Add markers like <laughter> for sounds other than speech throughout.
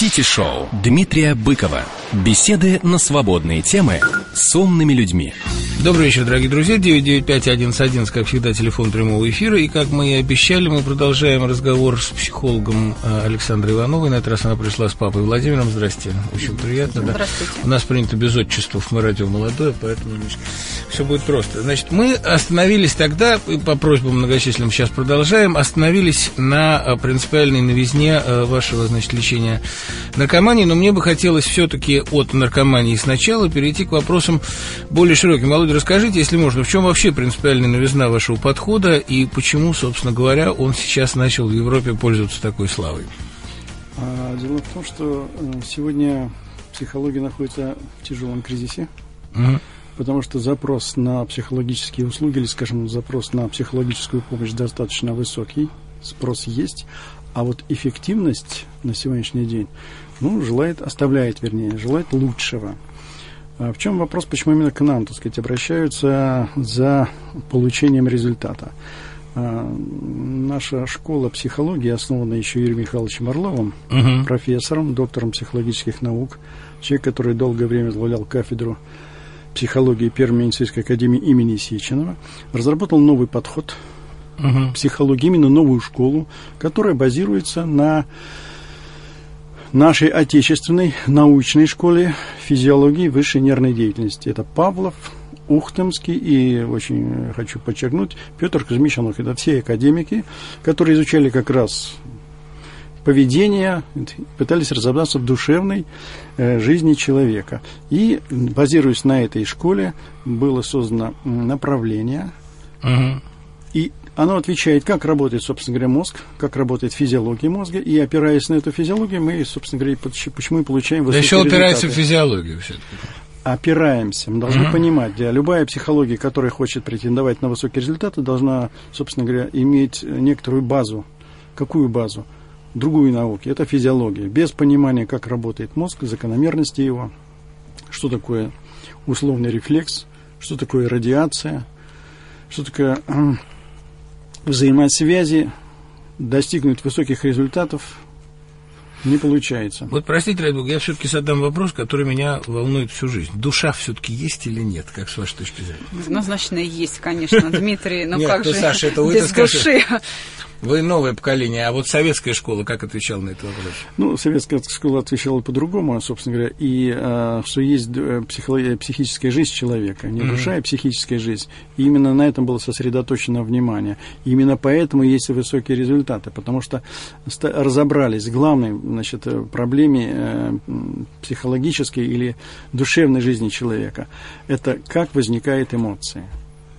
Сити-шоу Дмитрия Быкова. Беседы на свободные темы с умными людьми. Добрый вечер, дорогие друзья. 995-1111, как всегда, телефон прямого эфира. И, как мы и обещали, мы продолжаем разговор с психологом э, Александрой Ивановой. На этот раз она пришла с папой Владимиром. Здрасте. Очень приятно. Да. Здравствуйте. У нас принято без отчествов, мы радио молодое, поэтому все будет просто. Значит, мы остановились тогда, по просьбам многочисленным сейчас продолжаем, остановились на э, принципиальной новизне э, вашего, значит, лечения наркомании, но мне бы хотелось все-таки от наркомании сначала перейти к вопросам более широким. Володя, расскажите, если можно, в чем вообще принципиальная новизна вашего подхода и почему, собственно говоря, он сейчас начал в Европе пользоваться такой славой? А, дело в том, что э, сегодня психология находится в тяжелом кризисе, Мгм. потому что запрос на психологические услуги, или, скажем, запрос на психологическую помощь достаточно высокий, спрос есть, а вот эффективность на сегодняшний день, ну, желает, оставляет, вернее, желает лучшего. А в чем вопрос, почему именно к нам, так сказать, обращаются за получением результата? А, Наша школа психологии основана еще Юрием Михайловичем Орловым, Мгм. профессором, доктором психологических наук, человек, который долгое время возглавлял кафедру психологии Первой медицинской академии имени Сеченова, разработал новый подход Мгм. психологии, именно новую школу, которая базируется на нашей отечественной научной школе физиологии высшей нервной деятельности. Это Павлов, Ухтомский и, очень хочу подчеркнуть, Петр Кузьмич Анохин. Это все академики, которые изучали как раз поведение, пытались разобраться в душевной э, жизни человека. И, базируясь на этой школе, было создано направление, Мгм. и оно отвечает, как работает, собственно говоря, мозг, как работает физиология мозга, и опираясь на эту физиологию, мы, собственно говоря, почему и получаем Да высокие еще упирается в физиологию все-таки. Опираемся. Мы должны Мгм. понимать, да, любая психология, которая хочет претендовать на высокие результаты, должна, собственно говоря, иметь некоторую базу. Какую базу? Другую науки. Это физиология. Без понимания, как работает мозг, закономерности его, что такое условный рефлекс, что такое радиация, что такое взаимосвязи, достигнуть высоких результатов не получается. Вот простите, ради бога, я все-таки задам вопрос, который меня волнует всю жизнь. Душа все-таки есть или нет, как с вашей точки зрения? Однозначно есть, конечно, Дмитрий, ну Нет, как ну, же Саша, это <laughs> без души. Вы новое поколение, а вот советская школа как отвечала на этот вопрос? Ну, советская школа отвечала по-другому, собственно говоря, и э, что есть э, психоло- психическая жизнь человека, не Мгм. душа, а психическая жизнь. И именно на этом было сосредоточено внимание. И именно поэтому есть и высокие результаты, потому что разобрались в главной значит, э, проблеме э, м, психологической или душевной жизни человека. Это как возникают эмоции.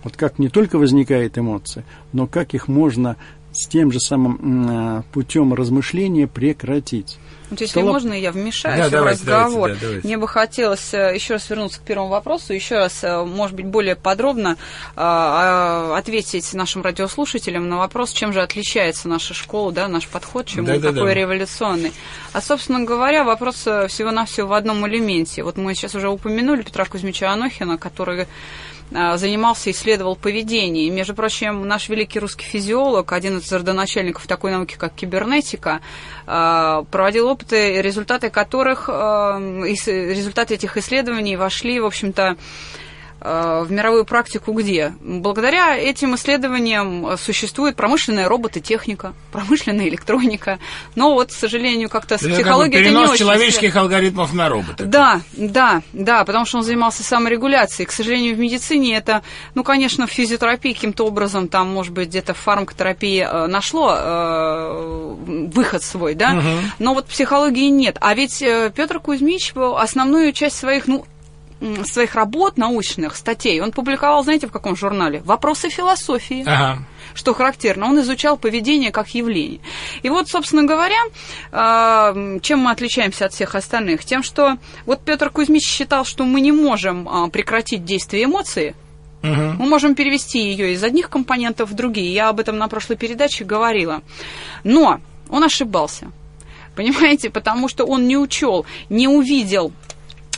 Вот как не только возникают эмоции, но как их можно с тем же самым э, путем размышления прекратить. Вот если Стало- можно, я вмешаюсь Да, в давайте, разговор. давайте, да, давайте. Мне бы хотелось э, еще раз вернуться к первому вопросу, еще раз, э, может быть, более подробно э, э, ответить нашим радиослушателям на вопрос, чем же отличается наша школа, да, наш подход, чем он Да-да-да. такой революционный. А, собственно говоря, вопрос всего-навсего в одном элементе. Вот мы сейчас уже упомянули Петра Кузьмича Анохина, который занимался, исследовал поведение. И, между прочим, наш великий русский физиолог, один из родоначальников такой науки, как кибернетика, э, проводил опыты, результаты которых, ис- результаты этих исследований вошли, в общем-то, в мировую практику где? Благодаря этим исследованиям э, существует промышленная робототехника, промышленная электроника. Но вот, к сожалению, как-то с психологией это не очень человеческих алгоритмов на робота. да, да, да, потому что он занимался саморегуляцией. К сожалению, в медицине это, ну, конечно, в физиотерапии каким-то образом, там, может быть, где-то в фармакотерапии э, нашло э, выход свой, да, Мгм. но вот психологии нет. А ведь э, Петр Кузьмич э, основную часть своих, ну, своих работ научных, статей, он публиковал, знаете, в каком журнале? «Вопросы философии» Ага. что характерно, он изучал поведение как явление. И вот, собственно говоря, э, чем мы отличаемся от всех остальных? Тем, что вот Петр Кузьмич считал, что мы не можем э, прекратить действие эмоции, Мгм. мы можем перевести ее из одних компонентов в другие. Я об этом на прошлой передаче говорила. Но он ошибался. Понимаете, потому что он не учел, не увидел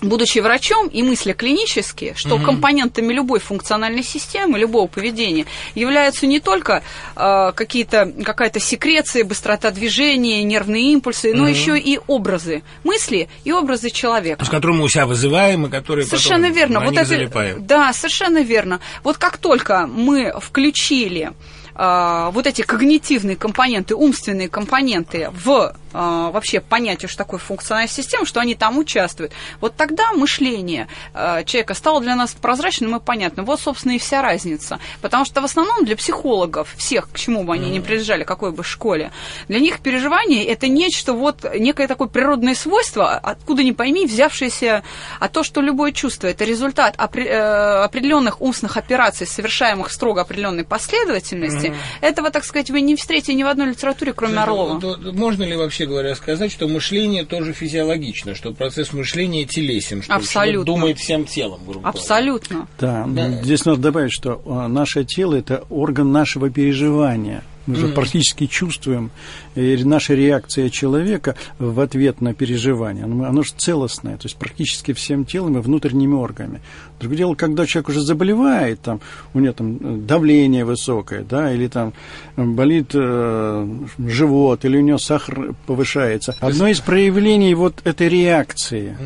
будучи врачом и мысля клинически, что Мгм. компонентами любой функциональной системы, любого поведения являются не только э, какие-то, какая-то секреция, быстрота движения, нервные импульсы, но Мгм. еще и образы мысли и образы человека. С которым мы у себя вызываем, и которые Совершенно потом верно. на Вот них это, залипаем. да, совершенно верно. Вот как только мы включили а, вот эти когнитивные компоненты, умственные компоненты в а, вообще понятие, что такое функциональная система, что они там участвуют, вот тогда мышление а, человека стало для нас прозрачным и понятным. Вот, собственно, и вся разница. Потому что в основном для психологов, всех, к чему бы они ни приезжали, какой бы школе, для них переживание это нечто, вот некое такое природное свойство, откуда ни пойми, взявшееся, а то, что любое чувство, это результат э, определенных умственных операций, совершаемых строго определенной последовательности, этого, так сказать, вы не встретите ни в одной литературе, кроме Орлова. То- то- Можно ли вообще говоря сказать, что мышление тоже физиологично, что процесс мышления телесен, что Абсолютно. думает всем телом, грубо говоря? Абсолютно. Да, Да. здесь надо добавить, что а, наше тело – это орган нашего переживания. Мы же Мгм. практически чувствуем и наша реакция человека в ответ на переживание. Оно, оно же целостное, то есть практически всем телом и внутренними органами. Другое дело, когда человек уже заболевает, там, у него там э, давление высокое, да, или там э, болит э, живот, или у него сахар повышается. Одно из проявлений вот этой реакции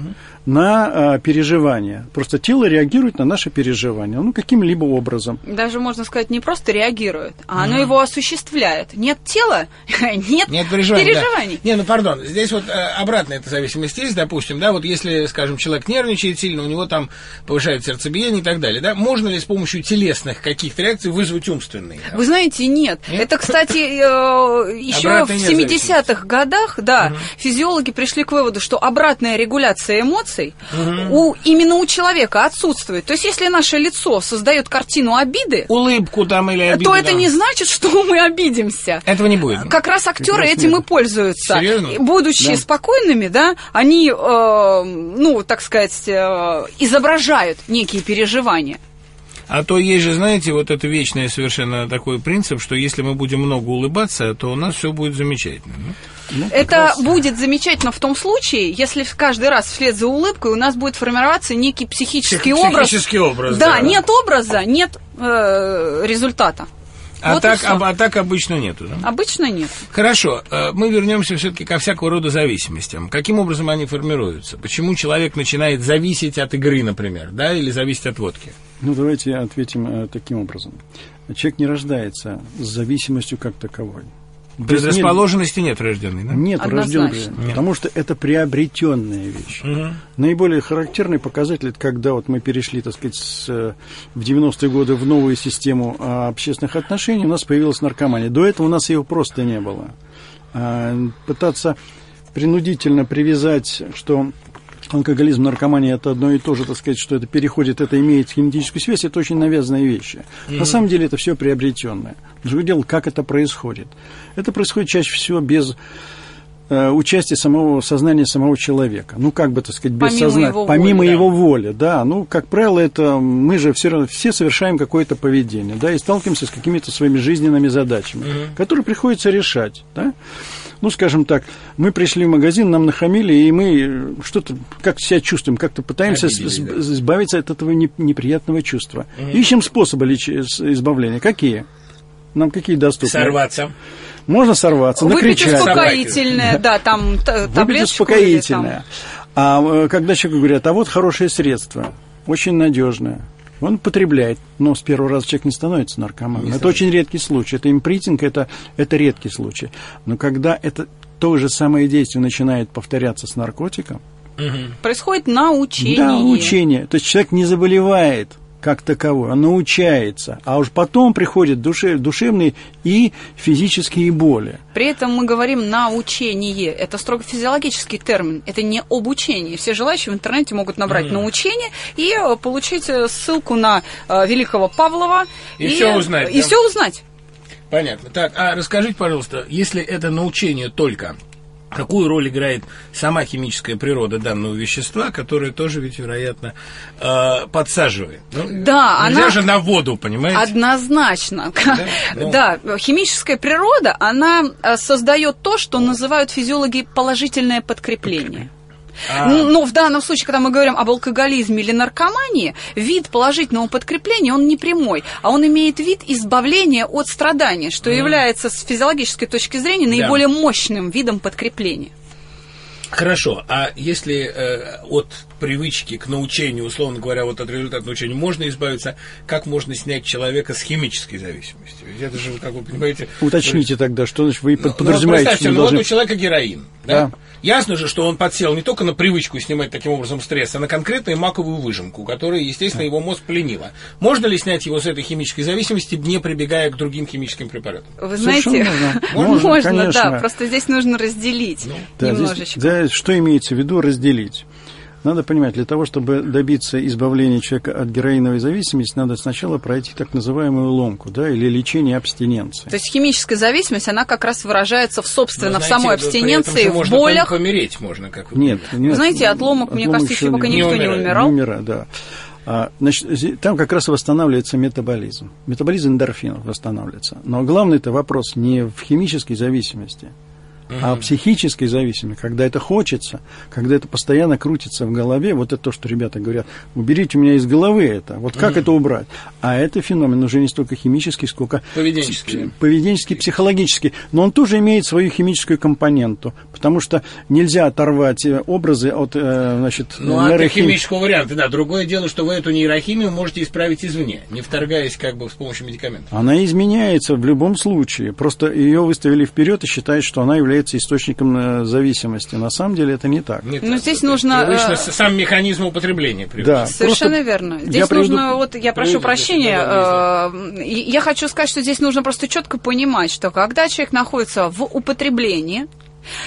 на а, переживание. Просто тело реагирует на наше переживание, ну, каким-либо образом. Даже, можно сказать, не просто реагирует, а оно его осуществляет. Нет тела, <laughs> нет, Нет переживаний. да. переживаний. Не, ну пардон, здесь вот э, обратная эта зависимость есть, допустим, да, вот если, скажем, человек нервничает сильно, у него там повышает сердцебиение и так далее, да, можно ли с помощью телесных каких-то реакций вызвать умственные? Вы знаете, нет. Нет? Это, кстати, <laughs> э, еще в Обратная нет 70-х годах, да, физиологи пришли к выводу, что обратная регуляция эмоций у, именно у человека отсутствует. То есть, если наше лицо создает картину обиды, Улыбку там или обиду, то это да. не значит, что мы обидимся. Этого не будет. Как раз актеры раз этим нет. и пользуются. Серьезно? Будучи Да. спокойными, да, они, э, ну, так сказать, э, изображают некие переживания. А то есть же, знаете, вот это вечный совершенно такой принцип, что если мы будем много улыбаться, то у нас все будет замечательно. ну. Ну, Это раз- будет замечательно в том случае, если в- каждый раз вслед за улыбкой у нас будет формироваться некий психический Псих- образ. психический образ, Да, да. нет образа, нет э, результата. А, Вот так, а, а так обычно нету. Да? Обычно нет. Хорошо, э, мы вернемся все-таки ко всякого рода зависимостям. Каким образом они формируются? Почему человек начинает зависеть от игры, например, да, или зависеть от водки? Ну, давайте ответим э, таким образом. Человек не рождается с зависимостью как таковой. Без- Предрасположенности нет врожденной, да? Нет, рожденной, потому что это приобретенная вещь. Мгм. Наиболее характерный показатель, это когда вот мы перешли, так сказать, с, э, в 90-е годы в новую систему а, общественных отношений, у нас появилась наркомания. До этого у нас ее просто не было. А, пытаться принудительно привязать, что алкоголизм, наркомания это одно и то же, так сказать, что это переходит, это имеет генетическую связь, это очень навязанные вещи. На самом деле это все приобретенное. Другое дело, как это происходит. Это происходит чаще всего без э, участия самого сознания самого человека. Ну, как бы, так сказать, без Помимо сознания. его Помимо воли, да. его воли, да. Ну, как правило, это мы же все, равно- все совершаем какое-то поведение, да, и сталкиваемся с какими-то своими жизненными задачами, которые приходится решать, да. Ну, скажем так, мы пришли в магазин, нам нахамили, и мы э, что-то, как себя чувствуем, как-то пытаемся с- да. избавиться от этого не- неприятного чувства. Ищем способы с- избавления. Какие? Нам какие доступны? Сорваться. Можно сорваться, Выпить накричать. успокоительное, да, там т- Выпить успокоительное. А э, когда человеку говорят, а вот хорошее средство, очень надежное, он потребляет, но с первого раза человек не становится наркоманом. это очень редкий случай. Это импритинг, это, это редкий случай. Но когда это то же самое действие начинает повторяться с наркотиком, Мгм. Происходит научение. да, учение. То есть человек не заболевает как таковой, он научается, а уж потом приходят душе, душевные и физические боли. При этом мы говорим научение. Это строго физиологический термин. Это не обучение. Все желающие в интернете могут набрать научение и э, получить э, ссылку на э, великого Павлова. И всё узнать, И да? все узнать. Понятно. Так, а расскажите, пожалуйста, если это научение только, какую роль играет сама химическая природа данного вещества, которое тоже ведь, вероятно, э, подсаживает? Ну, Да, нельзя она- же на воду, понимаете? Однозначно. <laughs> Ну. Да, химическая природа, она э, создает то, что называют физиологи положительное подкрепление. А... Но в данном случае, когда мы говорим об алкоголизме или наркомании, вид положительного подкрепления, он не прямой, а он имеет вид избавления от страданий, что mm. является с физиологической точки зрения наиболее да. мощным видом подкрепления. Хорошо, а если э, от привычки к научению, условно говоря, вот от результата научения можно избавиться, как можно снять человека с химической зависимости? Ведь это же, как вы понимаете... Уточните вы... тогда, что значит вы ну, подразумеваете... Ну, представьте, ну должны... вот у человека героин, да? да? Ясно же, что он подсел не только на привычку снимать таким образом стресс, а на конкретную маковую выжимку, которая, естественно, его мозг пленила. Можно ли снять его с этой химической зависимости, не прибегая к другим химическим препаратам? Вы знаете, <laughs> можно, можно да, просто здесь нужно разделить ну, немножечко. Да, здесь, да, что имеется в виду разделить? Надо понимать, для того, чтобы добиться избавления человека от героиновой зависимости, надо сначала пройти так называемую ломку, да, или лечение абстиненции. То есть химическая зависимость, она как раз выражается в, собственно, Но, знаете, в самой абстиненции, в можно болях. помереть можно, как вы Нет, нет. Вы знаете, от ломок, от мне кажется, еще пока никто не умирал. Не умирал, да. А, значит, там как раз восстанавливается метаболизм. Метаболизм эндорфинов восстанавливается. Но главный это вопрос не в химической зависимости, А психической зависимости, когда это хочется, когда это постоянно крутится в голове, вот это то, что ребята говорят, уберите у меня из головы это, вот как это убрать? А это феномен уже не столько химический, сколько поведенческий, поведенческий, психологический, но он тоже имеет свою химическую компоненту, потому что нельзя оторвать э, образы от, э, значит, ну, а нейрохим... химического варианта, да. Другое дело, что вы эту нейрохимию можете исправить извне, не вторгаясь как бы с помощью медикаментов. Она изменяется в любом случае, просто ее выставили вперед и считают, что она является является источником э, зависимости. На самом деле это не так. Нет, Но ну, здесь нужно... Привычно, э, сам механизм употребления. Да, Совершенно верно. Здесь я приведу... нужно, вот я прошу прощения, э, я хочу сказать, что здесь нужно просто четко понимать, что когда человек находится в употреблении,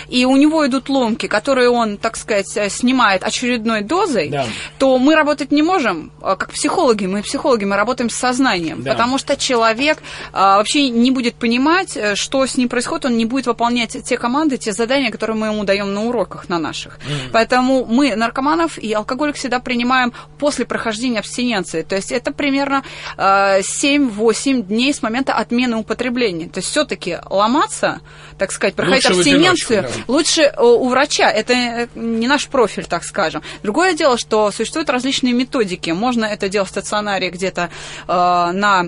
и у него идут ломки, которые он, так сказать, э, снимает очередной дозой, да. то мы работать не можем, э, как психологи, мы психологи, мы работаем с сознанием, да. потому что человек а, вообще не будет понимать, что с ним происходит, он не будет выполнять те команды, те задания, которые мы ему даем на уроках на наших. Mm. Поэтому мы наркоманов и алкоголик всегда принимаем после прохождения абстиненции, то есть это примерно 7-8 дней с момента отмены употребления. То есть все-таки ломаться, так сказать, проходить Лучше абстиненцию, информацию да. лучше э, у врача. Это э, не наш профиль, так скажем. Другое дело, что существуют различные методики. Можно это делать в стационаре где-то э, на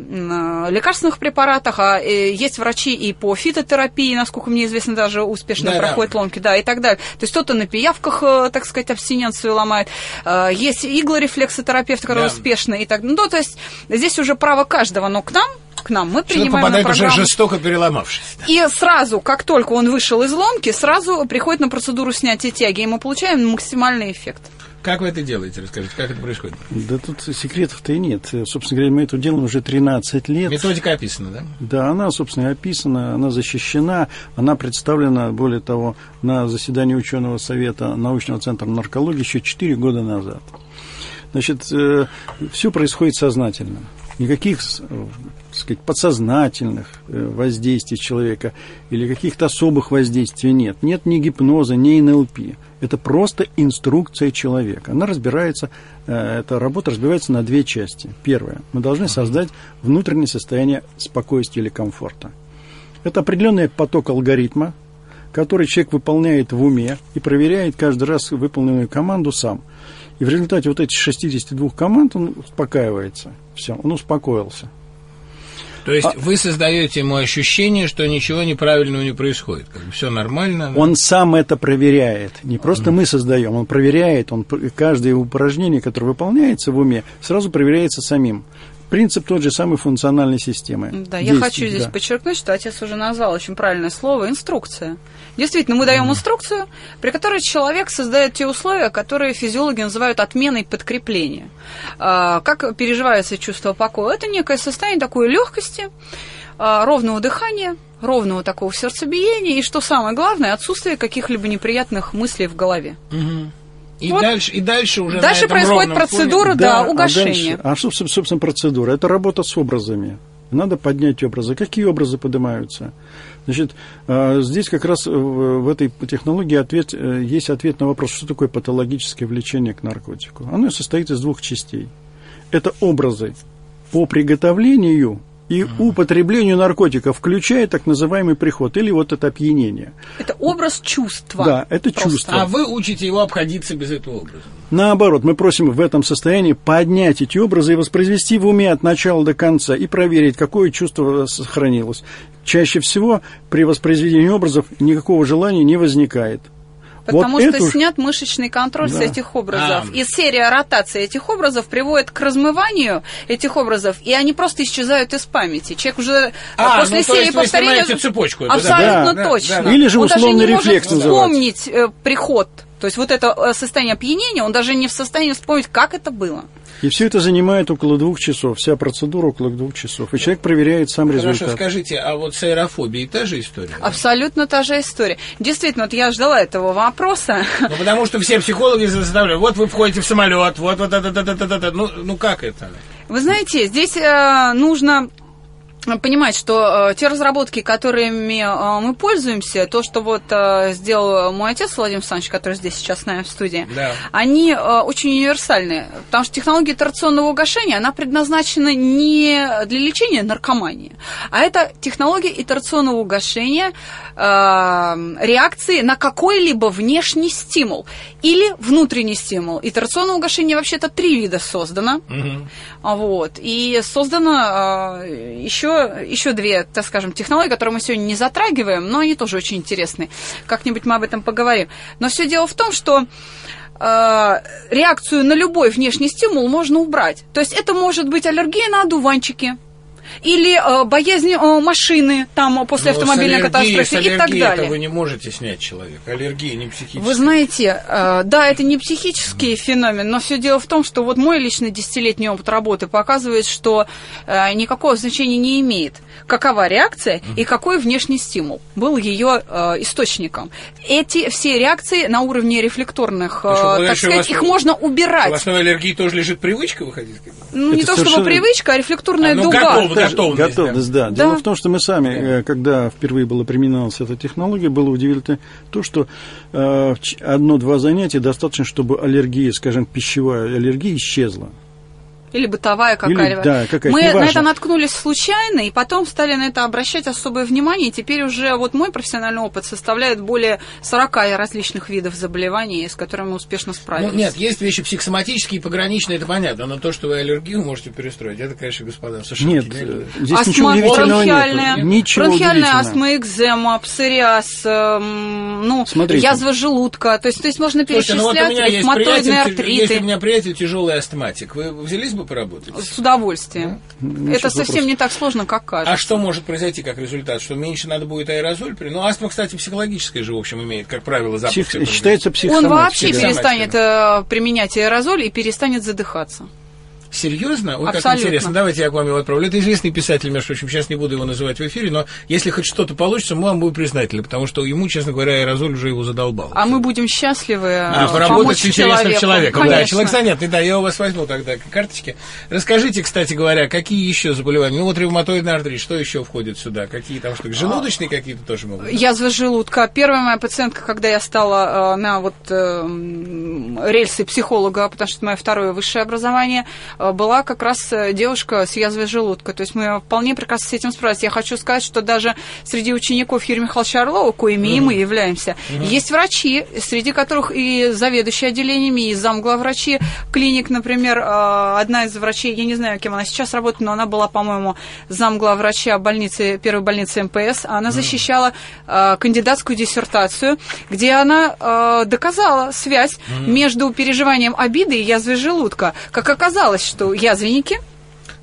лекарственных препаратах, а есть врачи и по фитотерапии, насколько мне известно, даже успешно да, проходят да. ломки, да, и так далее. То есть кто-то на пиявках, так сказать, абстиненцию ломает. Есть иглорефлексотерапевт, который да. успешно и так. Ну, то есть здесь уже право каждого, но к нам к нам. Мы Человек принимаем попадает на программу. уже жестоко переломавшись. И сразу, как только он вышел из ломки, сразу приходит на процедуру снятия тяги, и мы получаем максимальный эффект. Как вы это делаете? Расскажите, как это происходит? Да тут секретов-то и нет. Собственно говоря, мы это делаем уже 13 лет. Методика описана, да? Да, она, собственно, описана, она защищена, она представлена, более того, на заседании ученого совета научного центра наркологии еще 4 года назад. Значит, э, все происходит сознательно. Никаких так сказать, подсознательных э, воздействий человека или каких-то особых воздействий нет. Нет ни гипноза, ни НЛП. Это просто инструкция человека. Она разбирается, э, эта работа разбивается на две части. Первое. Мы должны создать внутреннее состояние спокойствия или комфорта. Это определенный поток алгоритма, который человек выполняет в уме и проверяет каждый раз выполненную команду сам. И в результате вот этих 62 команд он успокаивается. Все, он успокоился. То есть а... вы создаете ему ощущение, что ничего неправильного не происходит, как бы все нормально. Он сам это проверяет. Не просто mm. мы создаем, он проверяет, он каждое упражнение, которое выполняется в уме, сразу проверяется самим. Принцип тот же самый функциональной системы. Да, я хочу здесь да. подчеркнуть, что отец уже назвал очень правильное слово инструкция. Действительно, мы даем инструкцию, при которой человек создает те условия, которые физиологи называют отменой подкрепления. А, как переживается чувство покоя? Это некое состояние такой легкости, а, ровного дыхания, ровного такого сердцебиения и, что самое главное, отсутствие каких-либо неприятных мыслей в голове. Угу. И, вот. дальше, и дальше уже Дальше происходит процедура, фоне... да, да, угошения. А, дальше, а что, собственно, процедура? Это работа с образами. Надо поднять образы. Какие образы поднимаются? Значит, а, здесь как раз в этой технологии ответ, э, есть ответ на вопрос, что такое патологическое влечение к наркотику. Оно состоит из двух частей. Это образы по приготовлению И употреблению наркотиков включая так называемый приход или вот это опьянение. Это образ чувства. Да, это Просто. чувство. А вы учите его обходиться без этого образа. Наоборот, мы просим в этом состоянии поднять эти образы и воспроизвести в уме от начала до конца и проверить, какое чувство сохранилось. Чаще всего при воспроизведении образов никакого желания не возникает. Потому вот что эту... снят мышечный контроль Да. с этих образов. А. И серия ротации этих образов приводит к размыванию этих образов, и они просто исчезают из памяти. Человек уже А, после ну, то серии есть вы повторения... цепочку да? Абсолютно Да, да, точно. да. Или же Он даже условный не может рефлекс называется. вспомнить э, приход. То есть вот это э, состояние опьянения, он даже не в состоянии вспомнить, как это было. И все это занимает около двух часов. Вся процедура около двух часов. И человек проверяет сам Хорошо, результат. скажите, а вот с аэрофобией та же история? да? Абсолютно та же история. Действительно, вот я ждала этого вопроса. Ну, потому что все психологи заставляют, вот вы входите в самолет, вот, вот это, это, это, это, это. Ну, ну как это? Вы знаете, здесь э, нужно понимать, что э, те разработки, которыми э, мы пользуемся, то, что вот э, сделал мой отец Владимир Александрович, который здесь сейчас с нами в студии, Да. они э, очень универсальные, потому что технология торционного угошения, она предназначена не для лечения наркомании, а это технология итерационного угошения э, реакции на какой-либо внешний стимул или внутренний стимул. Итерационное угошение вообще-то три вида создано. А Вот. И создано э, еще, еще две, так скажем, технологии, которые мы сегодня не затрагиваем, но они тоже очень интересны. Как-нибудь мы об этом поговорим. Но все дело в том, что э, реакцию на любой внешний стимул можно убрать. То есть это может быть аллергия на одуванчики. Или э, боязнь э, машины там после Но автомобильной Ну, с аллергией- катастрофы с и так далее. это вы не можете снять человека. Аллергия не психическая. Вы знаете, э, да, это не психический феномен, но все дело в том, что вот мой личный десятилетний опыт работы показывает, что э, никакого значения не имеет, какова реакция и какой внешний стимул был ее э, источником. Эти все реакции на уровне рефлекторных, э, То есть, вы так сказать, вас- их можно В убирать. основе аллергии тоже лежит привычка выходить? Ну, не Это то чтобы привычка, а рефлекторная А, ну, дуга. готово, Даже готовность, готовность, да. Да. Дело в том, что мы сами, э, когда впервые была применялась эта технология, было удивительно то, что э, одно-два занятия достаточно, чтобы аллергия, скажем, пищевая аллергия исчезла. Или бытовая какая-либо. да, какая-то, Мы на неважно. это наткнулись случайно, и потом стали на это обращать особое внимание. И теперь уже вот мой профессиональный опыт составляет более 40 различных видов заболеваний, с которыми мы успешно справились. Ну, нет, есть вещи психосоматические и пограничные, это понятно. Но то, что вы аллергию можете перестроить, это, конечно, господа, совершенно Нет, гениально. э, здесь Астма ничего удивительного бронхиальная, нет. Ничего бронхиальная астма, экзема, псориаз, эм, ну, Смотрите. язва желудка. То есть, то есть можно Слушайте, ну вот у перечислять меня есть приятель, артриты. есть у меня приятель тяжелый астматик. Вы взялись бы поработать? С удовольствием. Ну, это совсем вопрос. не так сложно, как кажется. А что может произойти как результат? Что меньше надо будет аэрозоль? при- Ну, астма, кстати, психологическая же, в общем, имеет, как правило, запуск. Псих- считается Он психосоматикой. вообще да. перестанет э, применять аэрозоль и перестанет задыхаться. Серьезно? Как Абсолютно. интересно. Давайте я к вам его отправлю. Это известный писатель, между прочим, сейчас не буду его называть в эфире, но если хоть что-то получится, мы вам будем признательны, потому что ему, честно говоря, аэрозоль уже его задолбал. А мы будем счастливы А, поработать с интересным человеку. человеком. Да, Конечно. человек занятный, да, я у вас возьму тогда карточки. Расскажите, кстати говоря, какие еще заболевания? Ну, вот ревматоидный артрит, что еще входит сюда? Какие там штуки? Желудочные какие-то тоже могут? быть? Язва желудка. Первая моя пациентка, когда я стала э, на вот э, м, рельсы психолога, потому что это мое второе высшее образование, была как раз э, девушка с язвой желудка. То есть мы вполне прекрасно с этим справились. Я хочу сказать, что даже среди учеников Юрия Михайловича Орлова, коими и мы являемся, есть врачи, среди которых и заведующие отделениями, и замглавврачи клиник, например, э, одна из врачей, я не знаю, кем она сейчас работает, но она была, по-моему, замглавврача больницы, первой больницы МПС, она защищала э, кандидатскую диссертацию, где она э, доказала связь между переживанием обиды и язвой желудка. Как оказалось, что язвенники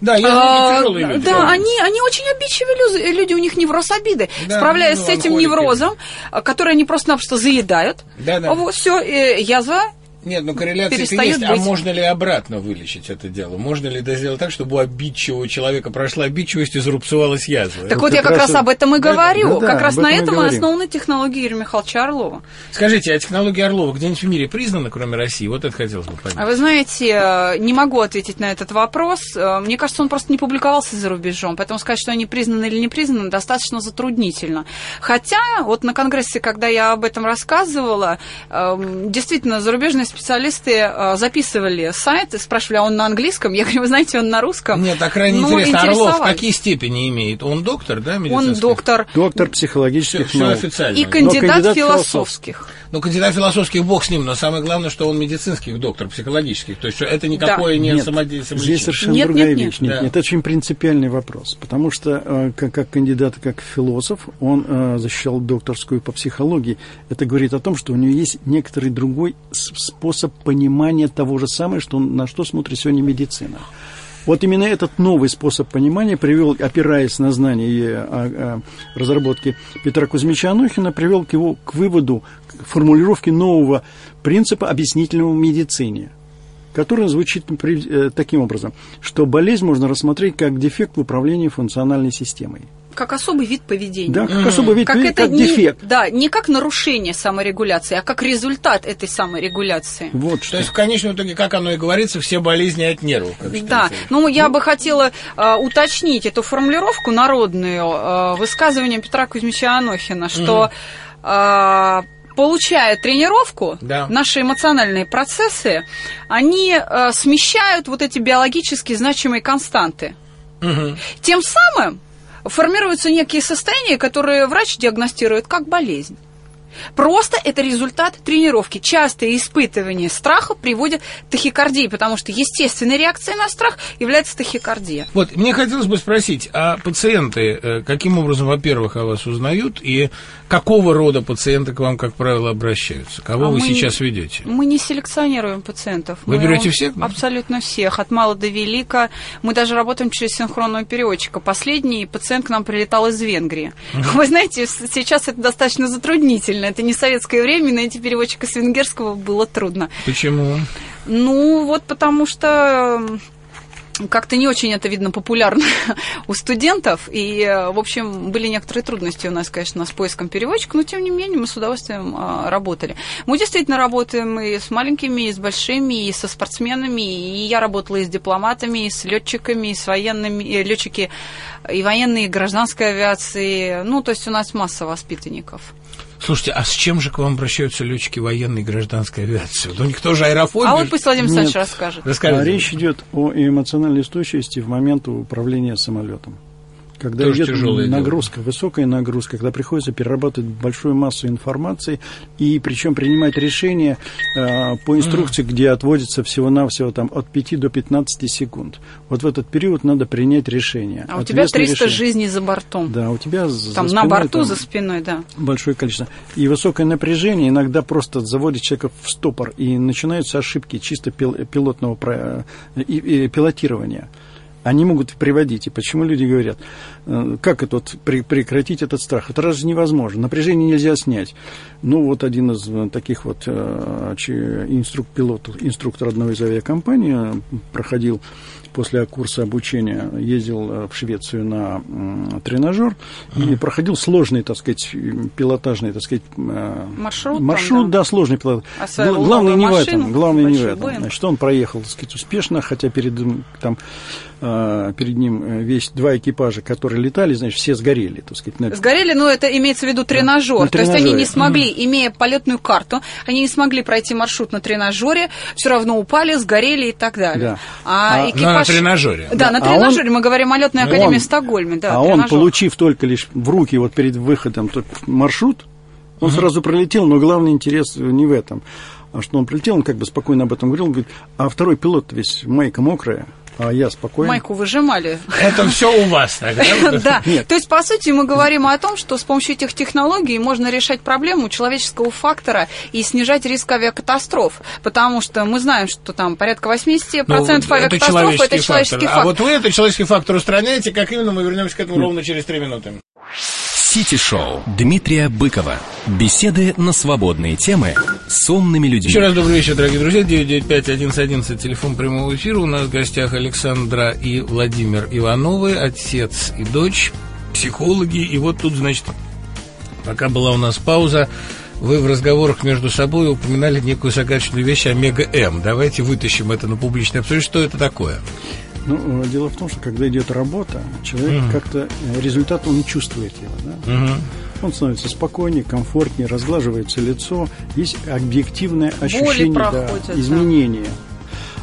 Да, я а, люди. Да, они, они очень обидчивые люди, у них невроз обиды. Да, Справляясь ну, с этим неврозом, который они просто-напросто заедают, Да, да. вот, все, язва Нет, ну корреляция есть. А быть. можно ли обратно вылечить это дело? Можно ли это сделать так, чтобы у обидчивого человека прошла обидчивость и зарубцевалась язва? Так Вот вот я как как раз раз об этом и да, говорю. да, да, как раз об на этом и говорим. основаны технологии Юрия Михайловича Орлова. Скажите, а технология Орлова где-нибудь в мире признана, кроме России? Вот это хотелось бы А понять. вы знаете, э, не могу ответить на этот вопрос. Э, Мне кажется, он просто не публиковался за рубежом, поэтому сказать, что они признаны или не признаны, достаточно затруднительно. Хотя, вот на конгрессе, когда я об этом рассказывала, эм, действительно, зарубежные специалисты э, записывали сайт, спрашивали, а он на английском? Я говорю, вы знаете, он на русском. Нет, так крайне Ну, интересно. Орлов какие степени имеет? Он доктор, да, Он медицинский? доктор Доктор Все, психологических все наук. официально. и кандидат, кандидат философских. Ну, кандидат философских, бог с ним, но самое главное, что он медицинских доктор, психологических. То есть это никакое не Нет, самоде- здесь совершенно Нет, другая нет, нет. вещь. Нет, Да. нет, это очень принципиальный вопрос. Потому что э, как, как кандидат, как философ, он э, защищал докторскую по психологии. Это говорит о том, что у него есть некоторый другой способ понимания того же самого, что, он- на что смотрит сегодня медицина. Вот именно этот новый способ понимания привел, опираясь на знания и э, э, разработки Петра Кузьмича Анохина, привел к его к выводу, к формулировке нового принципа объяснительного в медицине который звучит э, таким образом, что болезнь можно рассмотреть как дефект в управлении функциональной системой. Как особый вид поведения. Да, как особый вид, Как поведения, это как не, дефект. да, не как нарушение саморегуляции, а как результат этой саморегуляции. Вот То что. есть, в конечном итоге, как оно и говорится, все болезни от нервов. как Да, ну я бы хотела э, уточнить эту формулировку народную э, высказывание Петра Кузьмича Анохина, что э, получая тренировку, Да. наши эмоциональные процессы, они э, смещают вот эти биологически значимые константы. Мгм. Тем самым формируются некие состояния, которые врач диагностирует как болезнь. Просто это результат тренировки. Частое испытывание страха приводит к тахикардии, потому что естественной реакцией на страх является тахикардия. Вот, мне хотелось бы спросить, а пациенты э, каким образом, во-первых, о вас узнают, и какого рода пациенты к вам, как правило, обращаются? Кого А вы мы- сейчас ведете? Мы не селекционируем пациентов. Вы Мы берете всех? Абсолютно всех, от мала до велика. Мы даже работаем через синхронного переводчика. Последний пациент к нам прилетал из Венгрии. Вы знаете, сейчас это достаточно затруднительно. Это не советское время, найти переводчика с венгерского было трудно. Почему? Ну, вот потому что как-то не очень это, видно, популярно <laughs> у студентов. И, э, в общем, были некоторые трудности у нас, конечно, с поиском переводчика, но, тем не менее, мы с удовольствием а, работали. Мы действительно работаем и с маленькими, и с большими, и со спортсменами. И я работала и с дипломатами, и с летчиками, и с военными, и летчики и военные, и гражданской авиации. Ну, то есть у нас масса воспитанников. Слушайте, а с чем же к вам обращаются летчики военной и гражданской авиации? Вот у них тоже аэрофобия? А вот пусть Владимир. Александрович расскажет. Расскажите. А речь идет о эмоциональной устойчивости в момент управления самолетом. Когда Тоже идет тяжелое дело. нагрузка, высокая нагрузка, когда приходится перерабатывать большую массу информации и причем принимать решения э, по инструкции, где отводится всего-навсего там, от 5 до 15 секунд. Вот в этот период надо принять решение. А у тебя Ответственное 300 решение. жизней за бортом. Да, у тебя за Там на спиной борту, там за спиной, да. большое количество. И высокое напряжение иногда просто заводит человека в стопор, и начинаются ошибки чисто пил- пилотного про- и- и пилотирования. Они могут приводить. И почему люди говорят, э, как это вот прекратить этот страх? Это разве невозможно? Напряжение нельзя снять. Ну, вот один из э, таких вот э, инструк, пилот, инструктор одной из авиакомпаний проходил после курса обучения, ездил э, в Швецию на тренажер и проходил сложный, так сказать, пилотажный, так сказать, э, Маршрут там, маршрут, да. да, сложный пилот. Осваивал Гла- Главное не в этом, главное не в этом. Боинг. Значит, он проехал, так сказать, успешно, хотя перед ним там э, перед ним весь два экипажа, которые летали, значит, все сгорели, так сказать. на- Сгорели, но это имеется в виду тренажер. на То есть они не смогли, имея полетную карту, они не смогли пройти маршрут на тренажере, все равно упали, сгорели и так далее. Да. А, А- экипаж... Ну, на тренажере. Да, Да, на а тренажере. Мы говорим о летной он- академии в Стокгольме. Да, а он, тренажер. получив только лишь в руки вот перед выходом тот маршрут, он сразу пролетел, но главный интерес не в этом. А что он прилетел, он как бы спокойно об этом говорил, говорит, а второй пилот весь майка мокрая, а я спокойно. Майку выжимали. Это все у вас тогда? <laughs> Да, то есть, по сути, мы говорим о том, что с помощью этих технологий можно решать проблему человеческого фактора и снижать риск авиакатастроф, потому что мы знаем, что там порядка 80% Ну, авиакатастроф – это человеческий А фактор. вот вы этот человеческий фактор устраняете, как именно, мы вернемся к этому ровно через три минуты. Сити-шоу Дмитрия Быкова. Беседы на свободные темы с умными людьми. Еще раз добрый вечер, дорогие друзья. 995-1111, телефон прямого эфира. У нас в гостях Александра и Владимир Ивановы, отец и дочь, психологи. И вот тут, значит, пока была у нас пауза, вы в разговорах между собой упоминали некую загадочную вещь омега-М. Давайте вытащим это на публичное обсуждение. Что это такое? Ну, э, дело в том, что когда идет работа, человек как-то э, результат он чувствует его, да? Мгм. он становится спокойнее, комфортнее, разглаживается лицо, есть объективное ощущение проходят, да, изменения.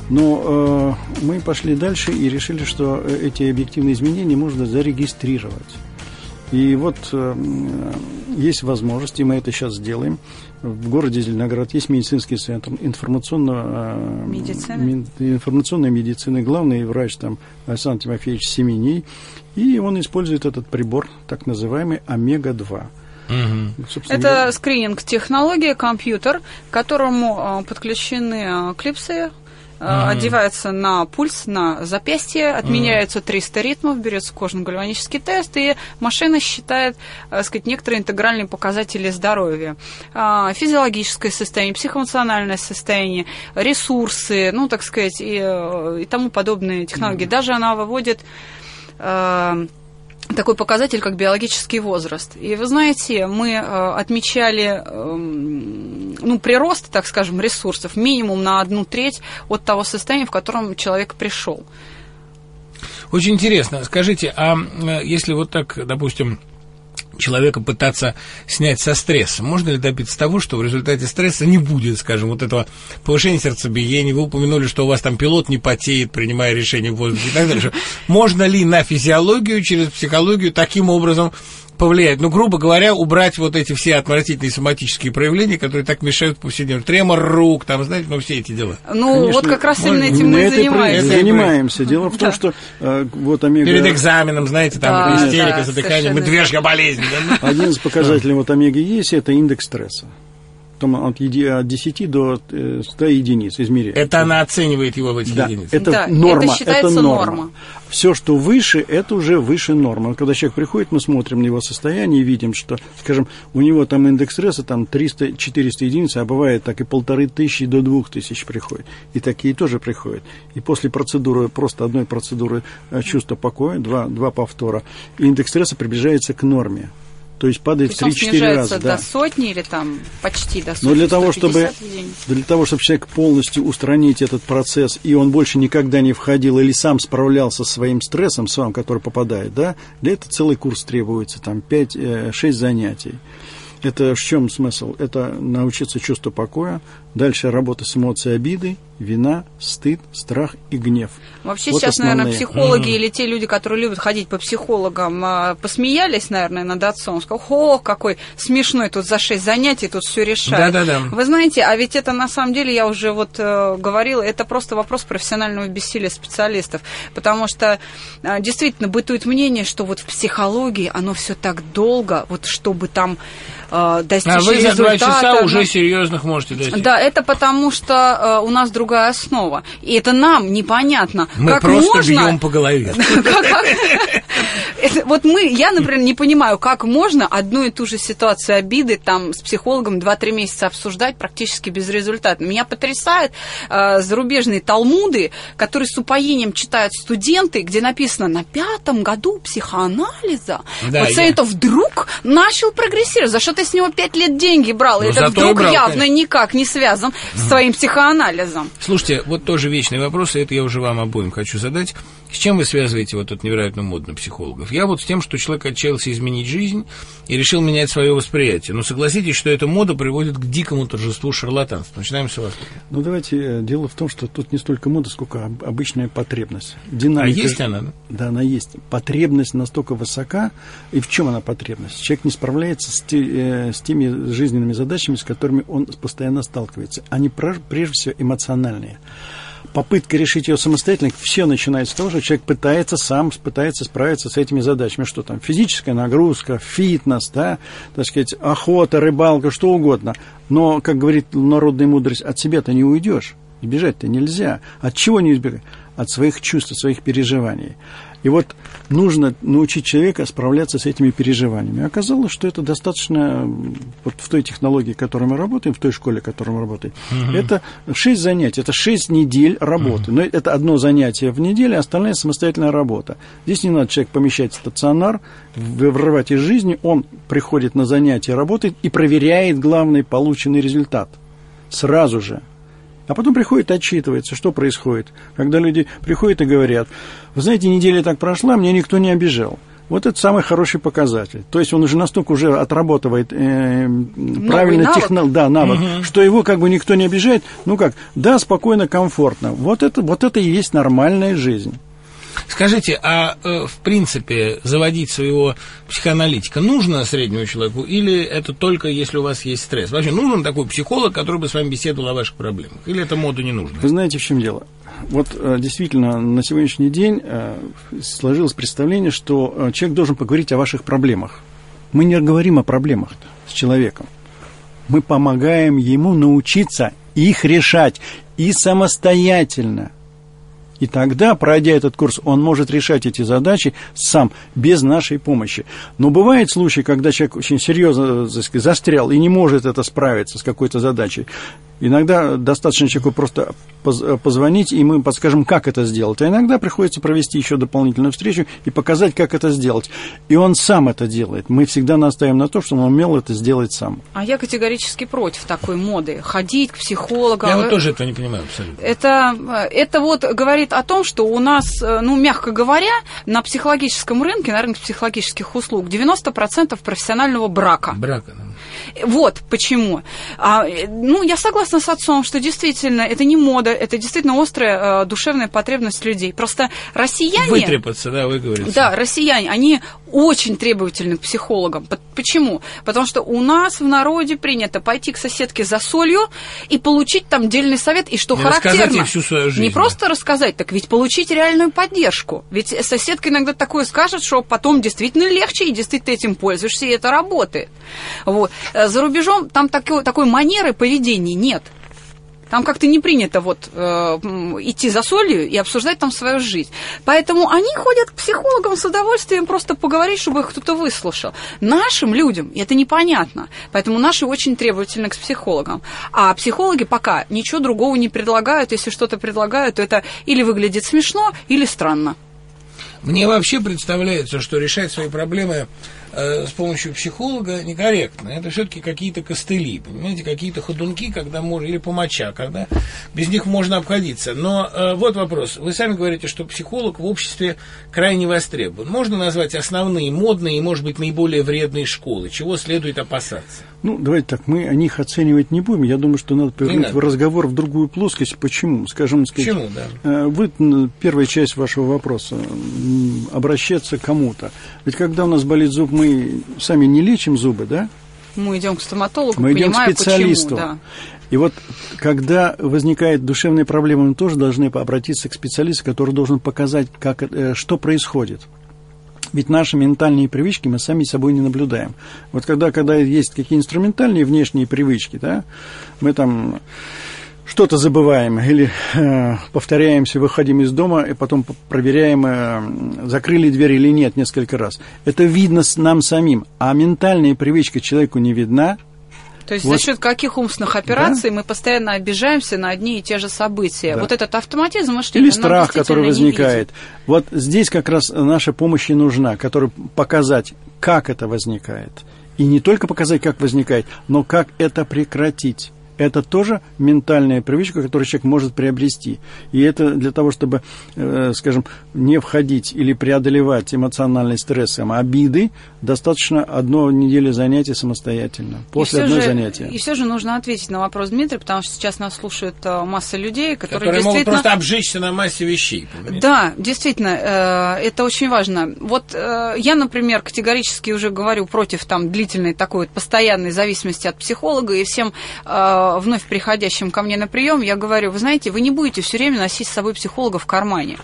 Но э, мы пошли дальше и решили, что э, эти объективные изменения можно зарегистрировать. И вот э, есть возможность, и мы это сейчас сделаем. В городе Зеленоград есть медицинский центр информационно, э, информационной медицины. Главный врач там Александр Тимофеевич Семеней. И он использует этот прибор, так называемый Омега-2. Угу. Это скрининг-технология, компьютер, к которому э, подключены э, клипсы mm-hmm. одевается на пульс, на запястье, отменяются 300 ритмов, берется кожно-гальванический тест, и машина считает, так сказать, некоторые интегральные показатели здоровья. А, физиологическое состояние, психоэмоциональное состояние, ресурсы, ну, так сказать, и, э, и тому подобные технологии. Mm-hmm. Даже она выводит э, такой показатель, как биологический возраст. И вы знаете, мы э, отмечали э, ну, прирост, так скажем, ресурсов минимум на одну треть от того состояния, в котором человек пришел. Очень интересно. Скажите, а э, если вот так, допустим, человека пытаться снять со стресса. Можно ли добиться того, что в результате стресса не будет, скажем, вот этого повышения сердцебиения? Вы упомянули, что у вас там пилот не потеет, принимая решение в воздухе и так далее. <laughs> Можно ли на физиологию через психологию таким образом повлиять? Ну, грубо говоря, убрать вот эти все отвратительные соматические проявления, которые так мешают повседневно. Тремор рук, там, знаете, ну, все эти дела. Ну, Конечно, вот как раз именно этим мы и занимаемся. занимаемся. Дело в том, что э, вот омега... Перед экзаменом, знаете, там да, истерика, да, задыхание, медвежья болезнь. Один из показателей вот омеги есть, это индекс стресса там от, от 10 до 100 э, единиц измеряет. Это она оценивает его в этих да, единицах? Это да, норма. Это, это норма. норма. Все, что выше, это уже выше нормы. Когда человек приходит, мы смотрим на его состояние и видим, что, скажем, у него там индекс стресса там 300-400 единиц, а бывает так и полторы тысячи до двух тысяч приходит. И такие тоже приходят. И после процедуры, просто одной процедуры э, чувства покоя, два, два повтора, индекс стресса приближается к норме. То есть падает в 3-4 раза. до да. сотни или там почти до сотни. Но для того, чтобы, для того, чтобы человек полностью устранить этот процесс, и он больше никогда не входил или сам справлялся со своим стрессом, сам, который попадает, да, для этого целый курс требуется, там 5-6 э, занятий. Это в чем смысл? Это научиться чувству покоя, дальше работа с эмоцией обиды, вина, стыд, страх и гнев. Вообще вот сейчас, основные. наверное, психологи или те люди, которые любят ходить по психологам, а, посмеялись, наверное, над отцом. Сказал, о, какой смешной тут за шесть занятий, тут все решает. Да-да-да. Вы знаете, а ведь это на самом деле, я уже вот э, говорила, это просто вопрос профессионального бессилия специалистов. Потому что э, действительно бытует мнение, что вот в психологии оно все так долго, вот чтобы там э, достичь а вы за два часа уже серьезных можете достичь. Да, это потому что э, у нас другая основа. И это нам непонятно. Мы как просто можно... бьем по голове. <laughs> Вот мы, я, например, не понимаю, как можно одну и ту же ситуацию обиды там с психологом 2-3 месяца обсуждать практически без результата. Меня потрясают э, зарубежные талмуды, которые с упоением читают студенты, где написано на пятом году психоанализа да, пациент я... вдруг начал прогрессировать. За что ты с него пять лет деньги брал? Ну, это вдруг брал, явно конечно. никак не связан с твоим психоанализом. Слушайте, вот тоже вечный вопрос, и это я уже вам обоим хочу задать. С чем вы связываете вот этот невероятно модно психологов? Я вот с тем, что человек отчаялся изменить жизнь и решил менять свое восприятие. Но согласитесь, что эта мода приводит к дикому торжеству шарлатанства. Начинаем с вас. Ну, давайте. Э, дело в том, что тут не столько мода, сколько обычная потребность. Динамика, а есть она, да? Да, она есть. Потребность настолько высока. И в чем она потребность? Человек не справляется с, те, э, с теми жизненными задачами, с которыми он постоянно сталкивается. Они прежде всего эмоциональные попытка решить ее самостоятельно, все начинается с того, что человек пытается сам, пытается справиться с этими задачами. Что там, физическая нагрузка, фитнес, да, так сказать, охота, рыбалка, что угодно. Но, как говорит народная мудрость, от себя-то не уйдешь. Избежать-то нельзя. От чего не избегать? От своих чувств, от своих переживаний. И вот нужно научить человека справляться с этими переживаниями. Оказалось, что это достаточно, вот в той технологии, в которой мы работаем, в той школе, в которой мы работаем, угу. это 6 занятий, это 6 недель работы. Угу. Но это одно занятие в неделю, а остальная самостоятельная работа. Здесь не надо человек помещать в стационар, вырывать из жизни, он приходит на занятия, работает и проверяет главный полученный результат. Сразу же. А потом приходит, отчитывается, что происходит. Когда люди приходят и говорят, вы знаете, неделя так прошла, мне никто не обижал. Вот это самый хороший показатель. То есть он уже настолько уже отрабатывает э, правильно технологию, да, навык, угу. что его как бы никто не обижает. Ну как, да, спокойно, комфортно. Вот это, вот это и есть нормальная жизнь. Скажите, а э, в принципе заводить своего психоаналитика нужно среднему человеку или это только если у вас есть стресс? Вообще нужен такой психолог, который бы с вами беседовал о ваших проблемах? Или это моду не нужно? Вы знаете, в чем дело? Вот э, действительно на сегодняшний день э, сложилось представление, что э, человек должен поговорить о ваших проблемах. Мы не говорим о проблемах с человеком. Мы помогаем ему научиться их решать и самостоятельно. И тогда, пройдя этот курс, он может решать эти задачи сам, без нашей помощи. Но бывают случаи, когда человек очень серьезно сказать, застрял и не может это справиться с какой-то задачей. Иногда достаточно человеку просто позвонить, и мы подскажем, как это сделать. А иногда приходится провести еще дополнительную встречу и показать, как это сделать. И он сам это делает. Мы всегда настаиваем на том, что он умел это сделать сам. А я категорически против такой моды. Ходить к психологам. Я вот тоже этого не понимаю абсолютно. Это, это вот говорит о том, что у нас, ну, мягко говоря, на психологическом рынке, на рынке психологических услуг 90% профессионального брака. Брака, да. Вот почему. А, ну, я согласна с отцом, что действительно это не мода, это действительно острая э, душевная потребность людей. Просто россияне... Вытрепаться, да, вы говорите. Да, россияне, они очень требовательны к психологам. Почему? Потому что у нас в народе принято пойти к соседке за солью и получить там дельный совет, и что не характерно... всю свою жизнь. Не просто рассказать, так ведь получить реальную поддержку. Ведь соседка иногда такое скажет, что потом действительно легче, и действительно этим пользуешься, и это работает. Вот. Э, за рубежом там такой, такой манеры поведения нет. Там как-то не принято вот э, идти за солью и обсуждать там свою жизнь. Поэтому они ходят к психологам с удовольствием просто поговорить, чтобы их кто-то выслушал. Нашим людям это непонятно. Поэтому наши очень требовательны к психологам. А психологи пока ничего другого не предлагают. Если что-то предлагают, то это или выглядит смешно, или странно. Мне вообще представляется, что решать свои проблемы э, с помощью психолога некорректно. Это все-таки какие-то костыли, понимаете, какие-то ходунки, когда можно, или помоча, когда без них можно обходиться. Но э, вот вопрос. Вы сами говорите, что психолог в обществе крайне востребован. Можно назвать основные, модные и, может быть, наиболее вредные школы? Чего следует опасаться? Ну, давайте так, мы о них оценивать не будем. Я думаю, что надо повернуть в разговор в другую плоскость. Почему? Скажем, сказать, Почему, да? Э, вы, первая часть вашего вопроса, обращаться к кому-то. Ведь когда у нас болит зуб, мы сами не лечим зубы, да? Мы идем к стоматологу, мы идем к специалисту. Почему, да. И вот, когда возникает душевная проблема, мы тоже должны обратиться к специалисту, который должен показать, как, э, что происходит. Ведь наши ментальные привычки мы сами собой не наблюдаем. Вот когда, когда есть какие инструментальные внешние привычки, да, мы там что-то забываем или э, повторяемся, выходим из дома и потом проверяем, э, закрыли дверь или нет несколько раз. Это видно нам самим, а ментальная привычка человеку не видна. То есть вот. за счет каких умственных операций да? мы постоянно обижаемся на одни и те же события. Да. Вот этот автоматизм мышления. Или страх, который возникает. Вот здесь как раз наша помощь и нужна, который показать, как это возникает. И не только показать, как возникает, но как это прекратить это тоже ментальная привычка, которую человек может приобрести. И это для того, чтобы, э, скажем, не входить или преодолевать эмоциональный стресс, обиды, достаточно одной недели занятий самостоятельно, после одного занятия. И все же нужно ответить на вопрос Дмитрия, потому что сейчас нас слушает э, масса людей, которые, которые действительно... могут просто обжечься на массе вещей. Понимаете? Да, действительно, э, это очень важно. Вот я, например, категорически уже говорю против там длительной такой вот постоянной зависимости от психолога и всем вновь приходящим ко мне на прием, я говорю, вы знаете, вы не будете все время носить с собой психолога в кармане.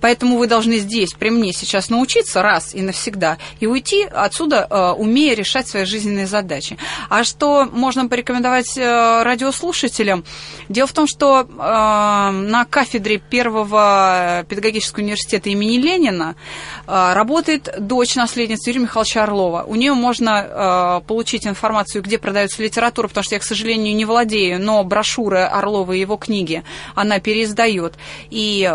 Поэтому вы должны здесь, при мне сейчас научиться раз и навсегда и уйти отсюда, э, умея решать свои жизненные задачи. А что можно порекомендовать э, радиослушателям? Дело в том, что э, на кафедре первого педагогического университета имени Ленина работает дочь наследницы Юрия Михайловича Орлова. У нее можно получить информацию, где продается литература, потому что я, к сожалению, не владею, но брошюры Орлова и его книги она переиздает. И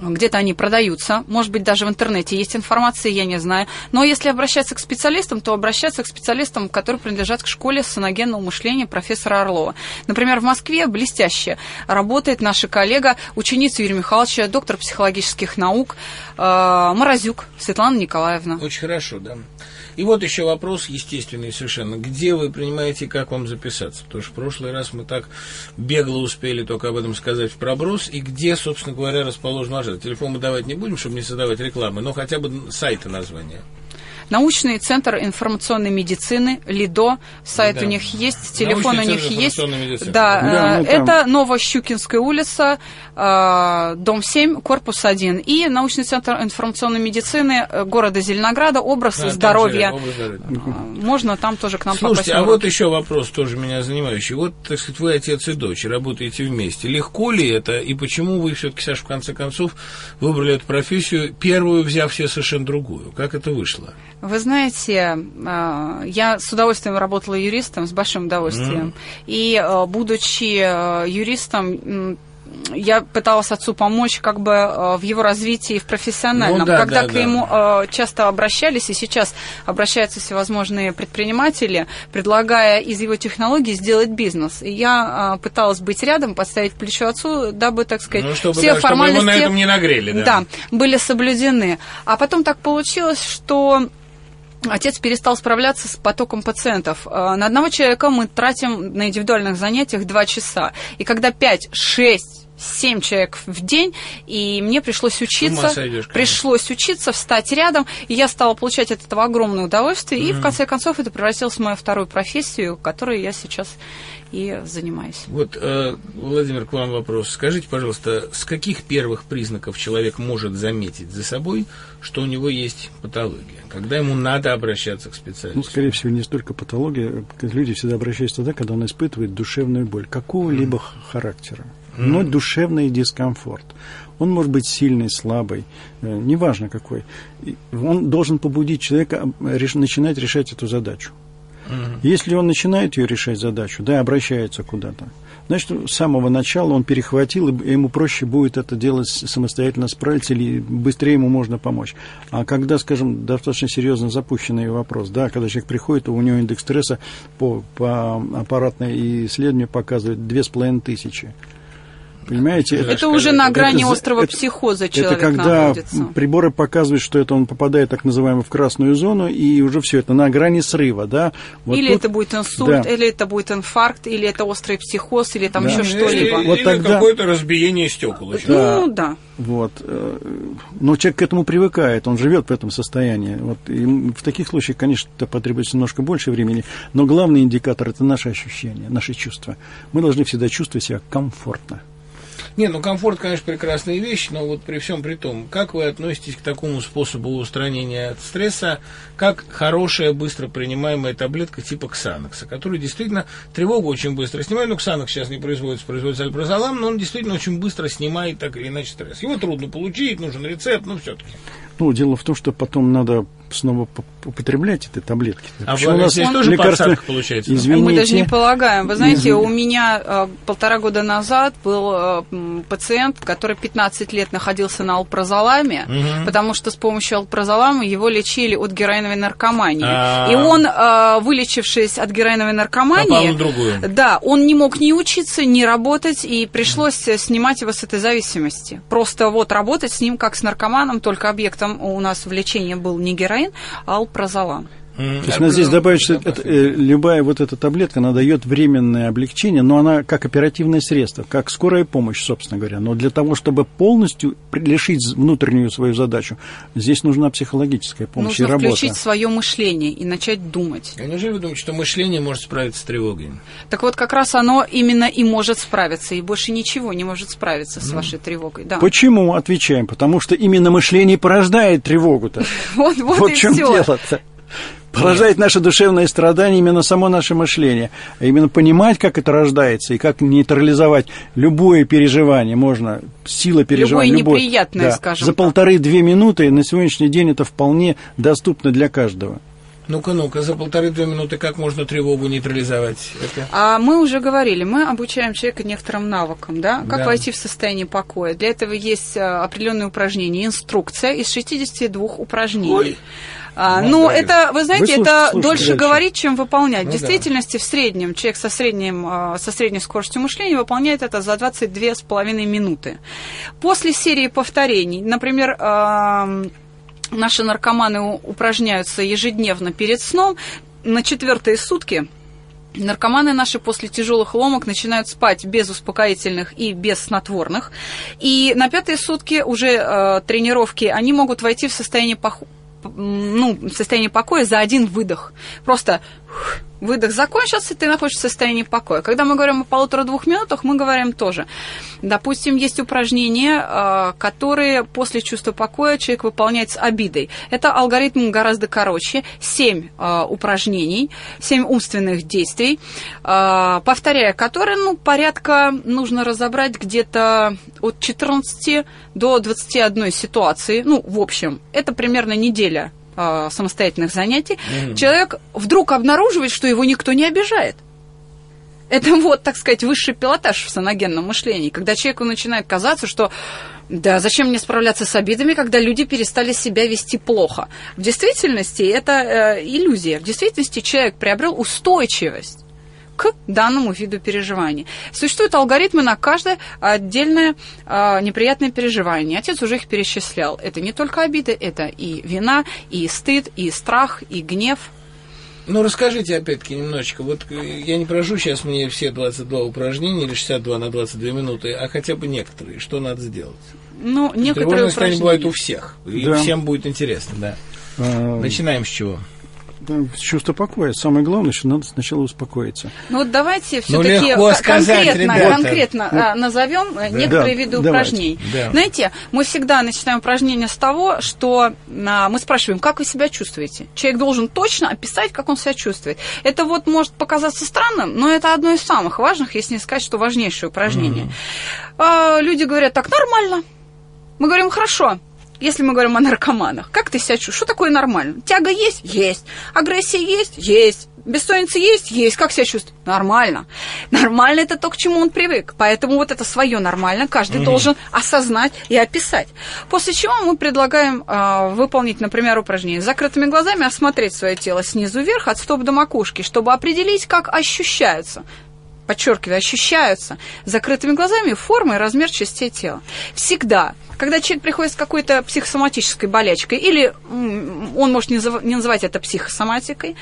где-то они продаются, может быть, даже в интернете есть информация, я не знаю. Но если обращаться к специалистам, то обращаться к специалистам, которые принадлежат к школе саногенного мышления профессора Орлова. Например, в Москве блестяще работает наша коллега, ученица Юрия Михайловича, доктор психологических наук э, Морозюк Светлана Николаевна. Очень хорошо, да. И вот еще вопрос естественный совершенно. Где вы принимаете, как вам записаться? Потому что в прошлый раз мы так бегло успели только об этом сказать в проброс. И где, собственно говоря, расположен ваш Телефон мы давать не будем, чтобы не создавать рекламы, но хотя бы сайта названия. Научный центр информационной медицины, ЛИДО, сайт да. у них есть, телефон Научный у них есть. Медицины. Да, да э, это Новощукинская улица, э, дом 7, корпус 1. И научный центр информационной медицины э, города Зеленограда, образ а, здоровья. Там же, образ здоровья. Можно там тоже к нам Слушайте, попасть. а вот еще вопрос тоже меня занимающий. Вот, так сказать, вы отец и дочь, работаете вместе. Легко ли это, и почему вы все-таки, Саша, в конце концов, выбрали эту профессию, первую взяв себе совершенно другую? Как это вышло? Вы знаете, а, я с удовольствием работала юристом, с большим удовольствием. Mm. И а, будучи а, юристом, я пыталась отцу помочь как бы в его развитии в профессиональном. Ну, да, Когда да, к да. нему часто обращались, и сейчас обращаются всевозможные предприниматели, предлагая из его технологий сделать бизнес. И я пыталась быть рядом, подставить плечо отцу, дабы, так сказать, ну, чтобы, все да, формальности... Чтобы его на этом не нагрели, да. Да, были соблюдены. А потом так получилось, что отец перестал справляться с потоком пациентов. Э, на одного человека мы тратим на индивидуальных занятиях два часа. И когда 5, 6, семь человек в день, и мне пришлось учиться, сойдешь, пришлось учиться, встать рядом, и я стала получать от этого огромное удовольствие, mm-hmm. и в конце концов это превратилось в мою вторую профессию, которой я сейчас и занимаюсь. Вот, э, Владимир, к вам вопрос. Скажите, пожалуйста, с каких первых признаков человек может заметить за собой, что у него есть патология? Когда ему надо обращаться к специалисту? Ну, скорее всего, не столько патология. Люди всегда обращаются тогда, когда он испытывает душевную боль какого-либо mm. характера, но душевный дискомфорт. Он может быть сильный, слабый, э, неважно какой. Он должен побудить человека начинать решать эту задачу. Угу. Если он начинает ее решать задачу, да, обращается куда-то, значит, с самого начала он перехватил, и ему проще будет это делать самостоятельно справиться, или быстрее ему можно помочь. А когда, скажем, достаточно серьезно запущенный вопрос, да, когда человек приходит, у него индекс стресса по, по аппаратной исследованию показывает две с половиной тысячи. Понимаете? Это, это уже на грани это, острого это, психоза человек Это когда находится. приборы показывают, что это он попадает так называемую в красную зону, и уже все это на грани срыва, да? Вот или тут, это будет инсульт, да. или это будет инфаркт, или это острый психоз, или там да. еще что-либо. Или, вот или тогда... какое-то разбиение стекол. Да. Ну, да. Вот. Э, но человек к этому привыкает, он живет в этом состоянии. Вот. И в таких случаях, конечно, это потребуется немножко больше времени, но главный индикатор – это наши ощущения, наши чувства. Мы должны всегда чувствовать себя комфортно. Не, ну комфорт, конечно, прекрасная вещь, но вот при всем при том, как вы относитесь к такому способу устранения от стресса, как хорошая, быстро принимаемая таблетка типа Ксанокса, который действительно тревогу очень быстро снимает, ну, Ксанокс сейчас не производится, производится альпрозолам, но он действительно очень быстро снимает так или иначе стресс. Его трудно получить, нужен рецепт, но все-таки. Ну, дело в том, что потом надо снова употреблять эти таблетки. А Почему у нас тоже лекарства... получается? Извините. Мы даже не полагаем. Вы знаете, Извините. у меня э, полтора года назад был э, пациент, который 15 лет находился на алпрозоламе, угу. потому что с помощью алпрозолама его лечили от героиновой наркомании. А-а-а. И он, э, вылечившись от героиновой наркомании, да, он не мог ни учиться, ни работать, и пришлось угу. снимать его с этой зависимости. Просто вот работать с ним как с наркоманом, только объектом у нас в лечении был не героин, героин, а алпрозолам. То есть надо здесь добавить, что это, э, любая вот эта таблетка, она дает временное облегчение, но она как оперативное средство, как скорая помощь, собственно говоря. Но для того, чтобы полностью лишить внутреннюю свою задачу, здесь нужна психологическая помощь Нужно и работа. включить свое мышление и начать думать. А неужели вы думаете, что мышление может справиться с тревогой? Так вот, как раз оно именно и может справиться, и больше ничего не может справиться с mm. вашей тревогой. Да. Почему? Отвечаем. Потому что именно мышление порождает тревогу-то. <laughs> Вот, вот, вот в чем дело-то. Поражает наше душевное страдание именно само наше мышление. А именно понимать, как это рождается, и как нейтрализовать любое переживание можно, сила переживания. Любое неприятное, да, скажем За полторы-две минуты на сегодняшний день это вполне доступно для каждого. Ну-ка, ну-ка, за полторы-две минуты как можно тревогу нейтрализовать? Это... А мы уже говорили, мы обучаем человека некоторым навыкам, да, как Да. войти в состояние покоя. Для этого есть а, определенные упражнения, инструкция из 62 упражнений. Ой. А, Ну, ну, да. это, вы знаете, Вы слушайте, это слушайте дольше дальше. говорить, чем выполнять. Ну, в действительности, в среднем, человек со, средним, а, со средней скоростью мышления выполняет это за 22,5 минуты. После серии повторений, например, ам, наши наркоманы упражняются ежедневно перед сном, на четвертые сутки Наркоманы наши после тяжелых ломок начинают спать без успокоительных и без снотворных. И на пятые сутки уже э, тренировки, они могут войти в состояние, пох- ну, в состояние покоя за один выдох. Просто выдох закончился, ты находишься в состоянии покоя. Когда мы говорим о полутора-двух минутах, мы говорим тоже. Допустим, есть упражнения, э, которые после чувства покоя человек выполняет с обидой. Это алгоритм гораздо короче. Семь э, упражнений, семь умственных действий, э, повторяя которые, ну, порядка нужно разобрать где-то от 14 до 21 ситуации. Ну, в общем, это примерно неделя э, самостоятельных занятий. Человек вдруг обнаруживает, что его никто не обижает. Это <laughs> вот, так сказать, высший пилотаж в саногенном мышлении, когда человеку начинает казаться, что да, зачем мне справляться с обидами, когда люди перестали себя вести плохо. В действительности это э, иллюзия. В действительности человек приобрел устойчивость к данному виду переживаний. Существуют алгоритмы на каждое отдельное э, неприятное переживание. Отец уже их перечислял. Это не только обиды, это и вина, и стыд, и страх, и гнев. Ну, расскажите опять-таки немножечко. Вот э, я не прошу сейчас мне все 22 упражнения или 62 на 22 минуты, а хотя бы некоторые. Что надо сделать? Ну, некоторые Тревожное состояние бывает у упражнения. всех. И Да. всем будет интересно, да. А, Начинаем с чего? Да, чувство покоя. Самое главное, что надо сначала успокоиться. Ну вот давайте Ну, все-таки сказать, конкретно, ребята. конкретно а, назовем э, некоторые Да, виды давайте. упражнений. Да. Знаете, мы всегда начинаем упражнение с того, что а, мы спрашиваем, как вы себя чувствуете. Человек должен точно описать, как он себя чувствует. Это вот может показаться странным, но это одно из самых важных, если не сказать, что важнейшее упражнение. А, люди говорят, так нормально. Мы говорим, хорошо. Если мы говорим о наркоманах, как ты себя чувствуешь? Что такое нормально? Тяга есть? Есть. Агрессия есть? Есть. Бессонница есть? Есть. Как себя чувствует? Нормально. Нормально это то, к чему он привык. Поэтому вот это свое нормально каждый должен осознать и описать. После чего мы предлагаем а, выполнить, например, упражнение с закрытыми глазами, осмотреть свое тело снизу вверх, от стоп до макушки, чтобы определить, как ощущаются подчеркиваю, ощущаются закрытыми глазами форма и размер частей тела. Всегда, когда человек приходит с какой-то психосоматической болячкой, или он может не, называть это психосоматикой,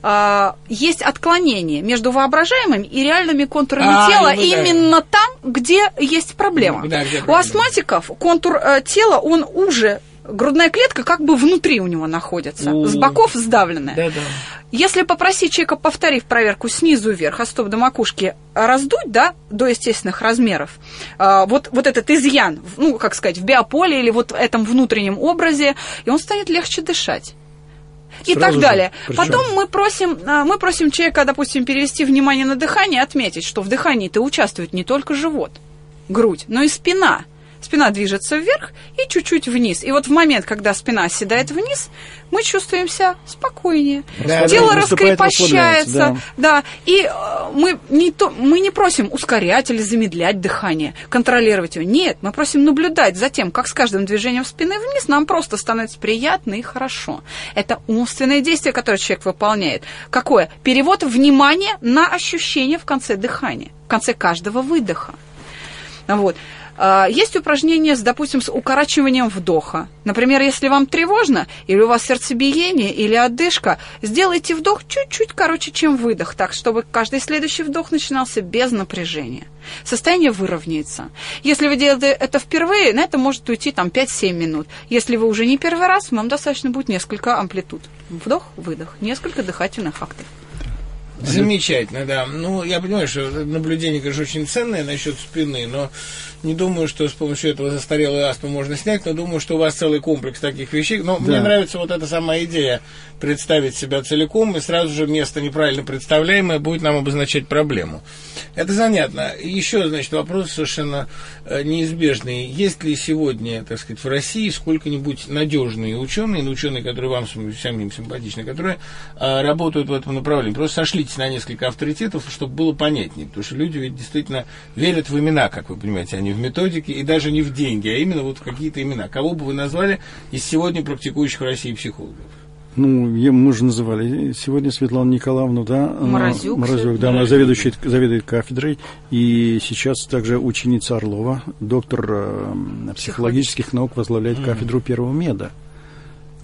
а, есть отклонение между воображаемыми и реальными контурами А, тела ну да. именно там, где есть проблема. Да, где У проблема. астматиков контур э, тела, он уже грудная клетка как бы внутри у него находится, О. с боков сдавленная. Да-да. Если попросить человека, повторив проверку снизу вверх, от стоп до макушки, раздуть, да, до естественных размеров, а, вот, вот этот изъян, ну, как сказать, в биополе или вот этом внутреннем образе, и он станет легче дышать. И Сразу так же. далее. Причем? Потом мы просим, а, мы просим человека, допустим, перевести внимание на дыхание, отметить, что в дыхании-то участвует не только живот, грудь, но и спина. Спина движется вверх и чуть-чуть вниз. И вот в момент, когда спина оседает вниз, мы чувствуем себя спокойнее. Да, Тело да, раскрепощается. расслабляется, Да. И э, мы, не то, мы не просим ускорять или замедлять дыхание, контролировать его. Нет, мы просим наблюдать за тем, как с каждым движением спины вниз нам просто становится приятно и хорошо. Это умственное действие, которое человек выполняет. Какое? Перевод внимания на ощущение в конце дыхания, в конце каждого выдоха. Вот. А, Есть упражнения, с, допустим, с укорачиванием вдоха. Например, если вам тревожно, или у вас сердцебиение, или одышка, сделайте вдох чуть-чуть короче, чем выдох, так, чтобы каждый следующий вдох начинался без напряжения. Состояние выровняется. Если вы делаете это впервые, на это может уйти там 5-7 минут. Если вы уже не первый раз, вам достаточно будет несколько амплитуд. Вдох, выдох, несколько дыхательных актов. Замечательно, да. Ну, я понимаю, что наблюдение, конечно, очень ценное насчет спины, но не думаю, что с помощью этого застарелую астму можно снять, но думаю, что у вас целый комплекс таких вещей. Но да. мне нравится вот эта самая идея представить себя целиком, и сразу же место неправильно представляемое будет нам обозначать проблему. Это занятно. Еще, значит, вопрос совершенно э, неизбежный. Есть ли сегодня, так сказать, в России сколько-нибудь надежные ученые, ну, ученые, которые вам самим симпатичны, которые а, работают в этом направлении? Просто сошлитесь на несколько авторитетов, чтобы было понятнее. Потому что люди ведь действительно верят в имена, как вы понимаете, они не в методике и даже не в деньги, а именно вот в какие-то имена. Кого бы вы назвали из сегодня практикующих в России психологов? Ну, мы уже называли сегодня Светлану Николаевну, да? Морозюк. Морозюк, да, она заведующая, заведует кафедрой. И сейчас также ученица Орлова, доктор э, психологических наук, возглавляет кафедру первого меда.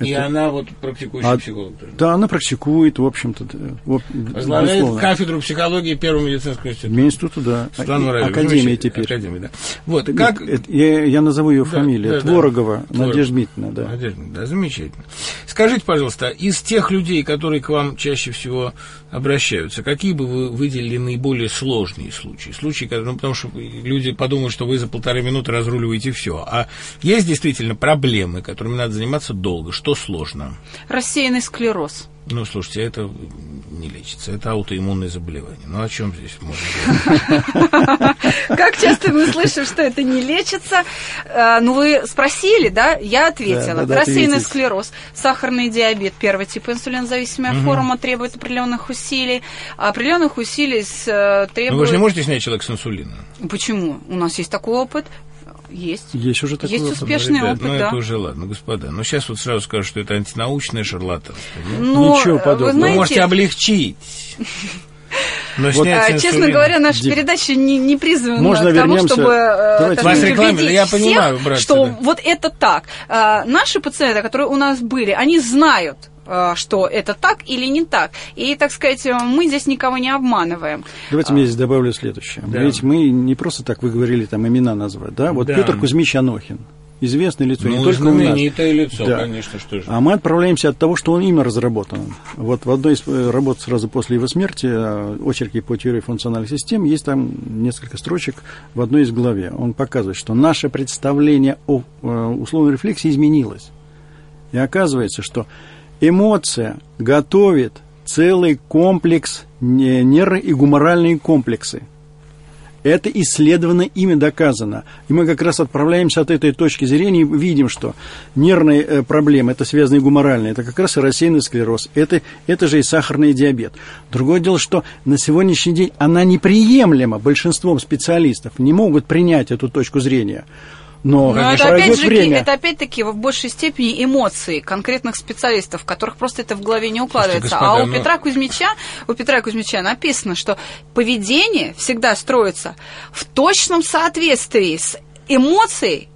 И это... она вот практикующий а, психолог. Да, она практикует, в общем-то. Вот, Возглавляет кафедру психологии Первого медицинского института. Института, да. Светлана Варевич. Академия теперь. Академия, да. Вот, Нет, как... Я, я назову ее да, фамилию. Да, Творогова да. Надежда Дмитриевна, да. Надежда, да, замечательно. Скажите, пожалуйста, из тех людей, которые к вам чаще всего обращаются, какие бы вы выделили наиболее сложные случаи? Случаи, когда, ну, потому что люди подумают, что вы за полторы минуты разруливаете все. А есть действительно проблемы, которыми надо заниматься долго. Что сложно? Рассеянный склероз. Ну, слушайте, это не лечится, это аутоиммунное заболевание. Ну, о чем здесь можно Как часто мы слышим, что это не лечится? А, ну, вы спросили, да? Я ответила. Рассеянный склероз, сахарный диабет первого типа инсулинозависимая форма требует определенных усилий. Определенных усилий требует... Ну, вы же не можете снять человека с инсулина. Почему? У нас есть такой опыт. Есть. Есть уже такой Есть успешный ну, ребят, опыт, ну, да. это уже ладно, господа. Но сейчас вот сразу скажу, что это антинаучное шарлатанство. Но, Ничего подобного. Знаете, вы можете облегчить. <laughs> Но вот, а, честно говоря, наша Дим, передача не, не призвана можно к тому, чтобы э, Давайте. вас рекламировали, я понимаю, братцы, что да. вот это так. А, наши пациенты, которые у нас были, они знают, что это так или не так. И, так сказать, мы здесь никого не обманываем. Давайте а. я здесь добавлю следующее. Да. Ведь мы не просто так, вы говорили, там имена назвать, да? Вот да. Петр Кузьмич Анохин, известное лицо, ну, не только у нас. это и лицо, да. конечно, что же. А мы отправляемся от того, что он имя разработан. Вот в одной из э, работ сразу после его смерти, э, очерки по теории функциональных систем, есть там несколько строчек в одной из главе. Он показывает, что наше представление о э, условной рефлексии изменилось. И оказывается, что эмоция готовит целый комплекс нервно- и гуморальные комплексы – это исследовано, ими доказано. И мы как раз отправляемся от этой точки зрения и видим, что нервные э, проблемы, это связанные гуморальные, это как раз и рассеянный склероз, это, это же и сахарный диабет. Другое дело, что на сегодняшний день она неприемлема большинством специалистов, не могут принять эту точку зрения. Но, Но это, опять же, время. это опять-таки в большей степени эмоции конкретных специалистов, которых просто это в голове не укладывается. Господа, а у ну... Петра Кузьмича, у Петра Кузьмича написано, что поведение всегда строится в точном соответствии с эмоцией,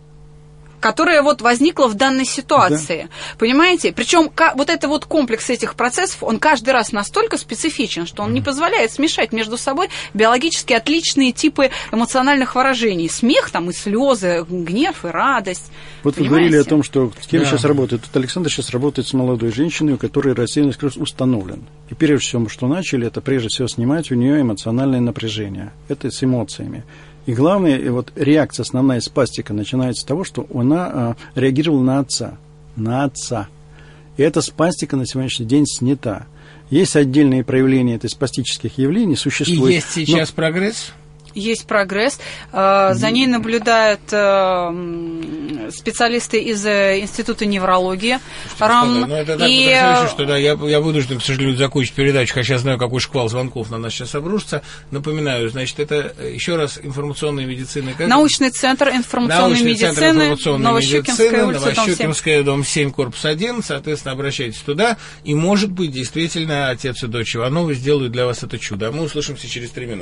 которая вот возникла в данной ситуации. Да. Понимаете? Причем вот это вот комплекс этих процессов, он каждый раз настолько специфичен, что он не позволяет смешать между собой биологически отличные типы эмоциональных выражений. Смех там и слезы, гнев и радость. Вот Понимаете? вы говорили о том, что с кем да. сейчас работает. Вот Александр сейчас работает с молодой женщиной, у которой рассеянный склероз установлен. И прежде всего, что начали, это прежде всего снимать у нее эмоциональное напряжение. Это с эмоциями. И главное, и вот реакция основная спастика начинается с того, что она а, реагировала на отца. На отца. И эта спастика на сегодняшний день снята. Есть отдельные проявления этой спастических явлений, существует. И есть сейчас но... прогресс? Есть прогресс. А, за ней наблюдают э, специалисты из э, Института неврологии. РАМ. Ну, это так и... что да, я, я вынужден, к сожалению, закончить передачу, хотя я знаю, какой шквал звонков на нас сейчас обрушится. Напоминаю, значит, это э, еще раз информационная медицина. Как? Научный центр информационной Научный медицины. Центр информационной Новощекинская медицины, улица, Новощекинская, дом 7, корпус 1. Соответственно, обращайтесь туда. И, может быть, действительно, отец и дочь Ивановы сделают для вас это чудо. А мы услышимся через три минуты.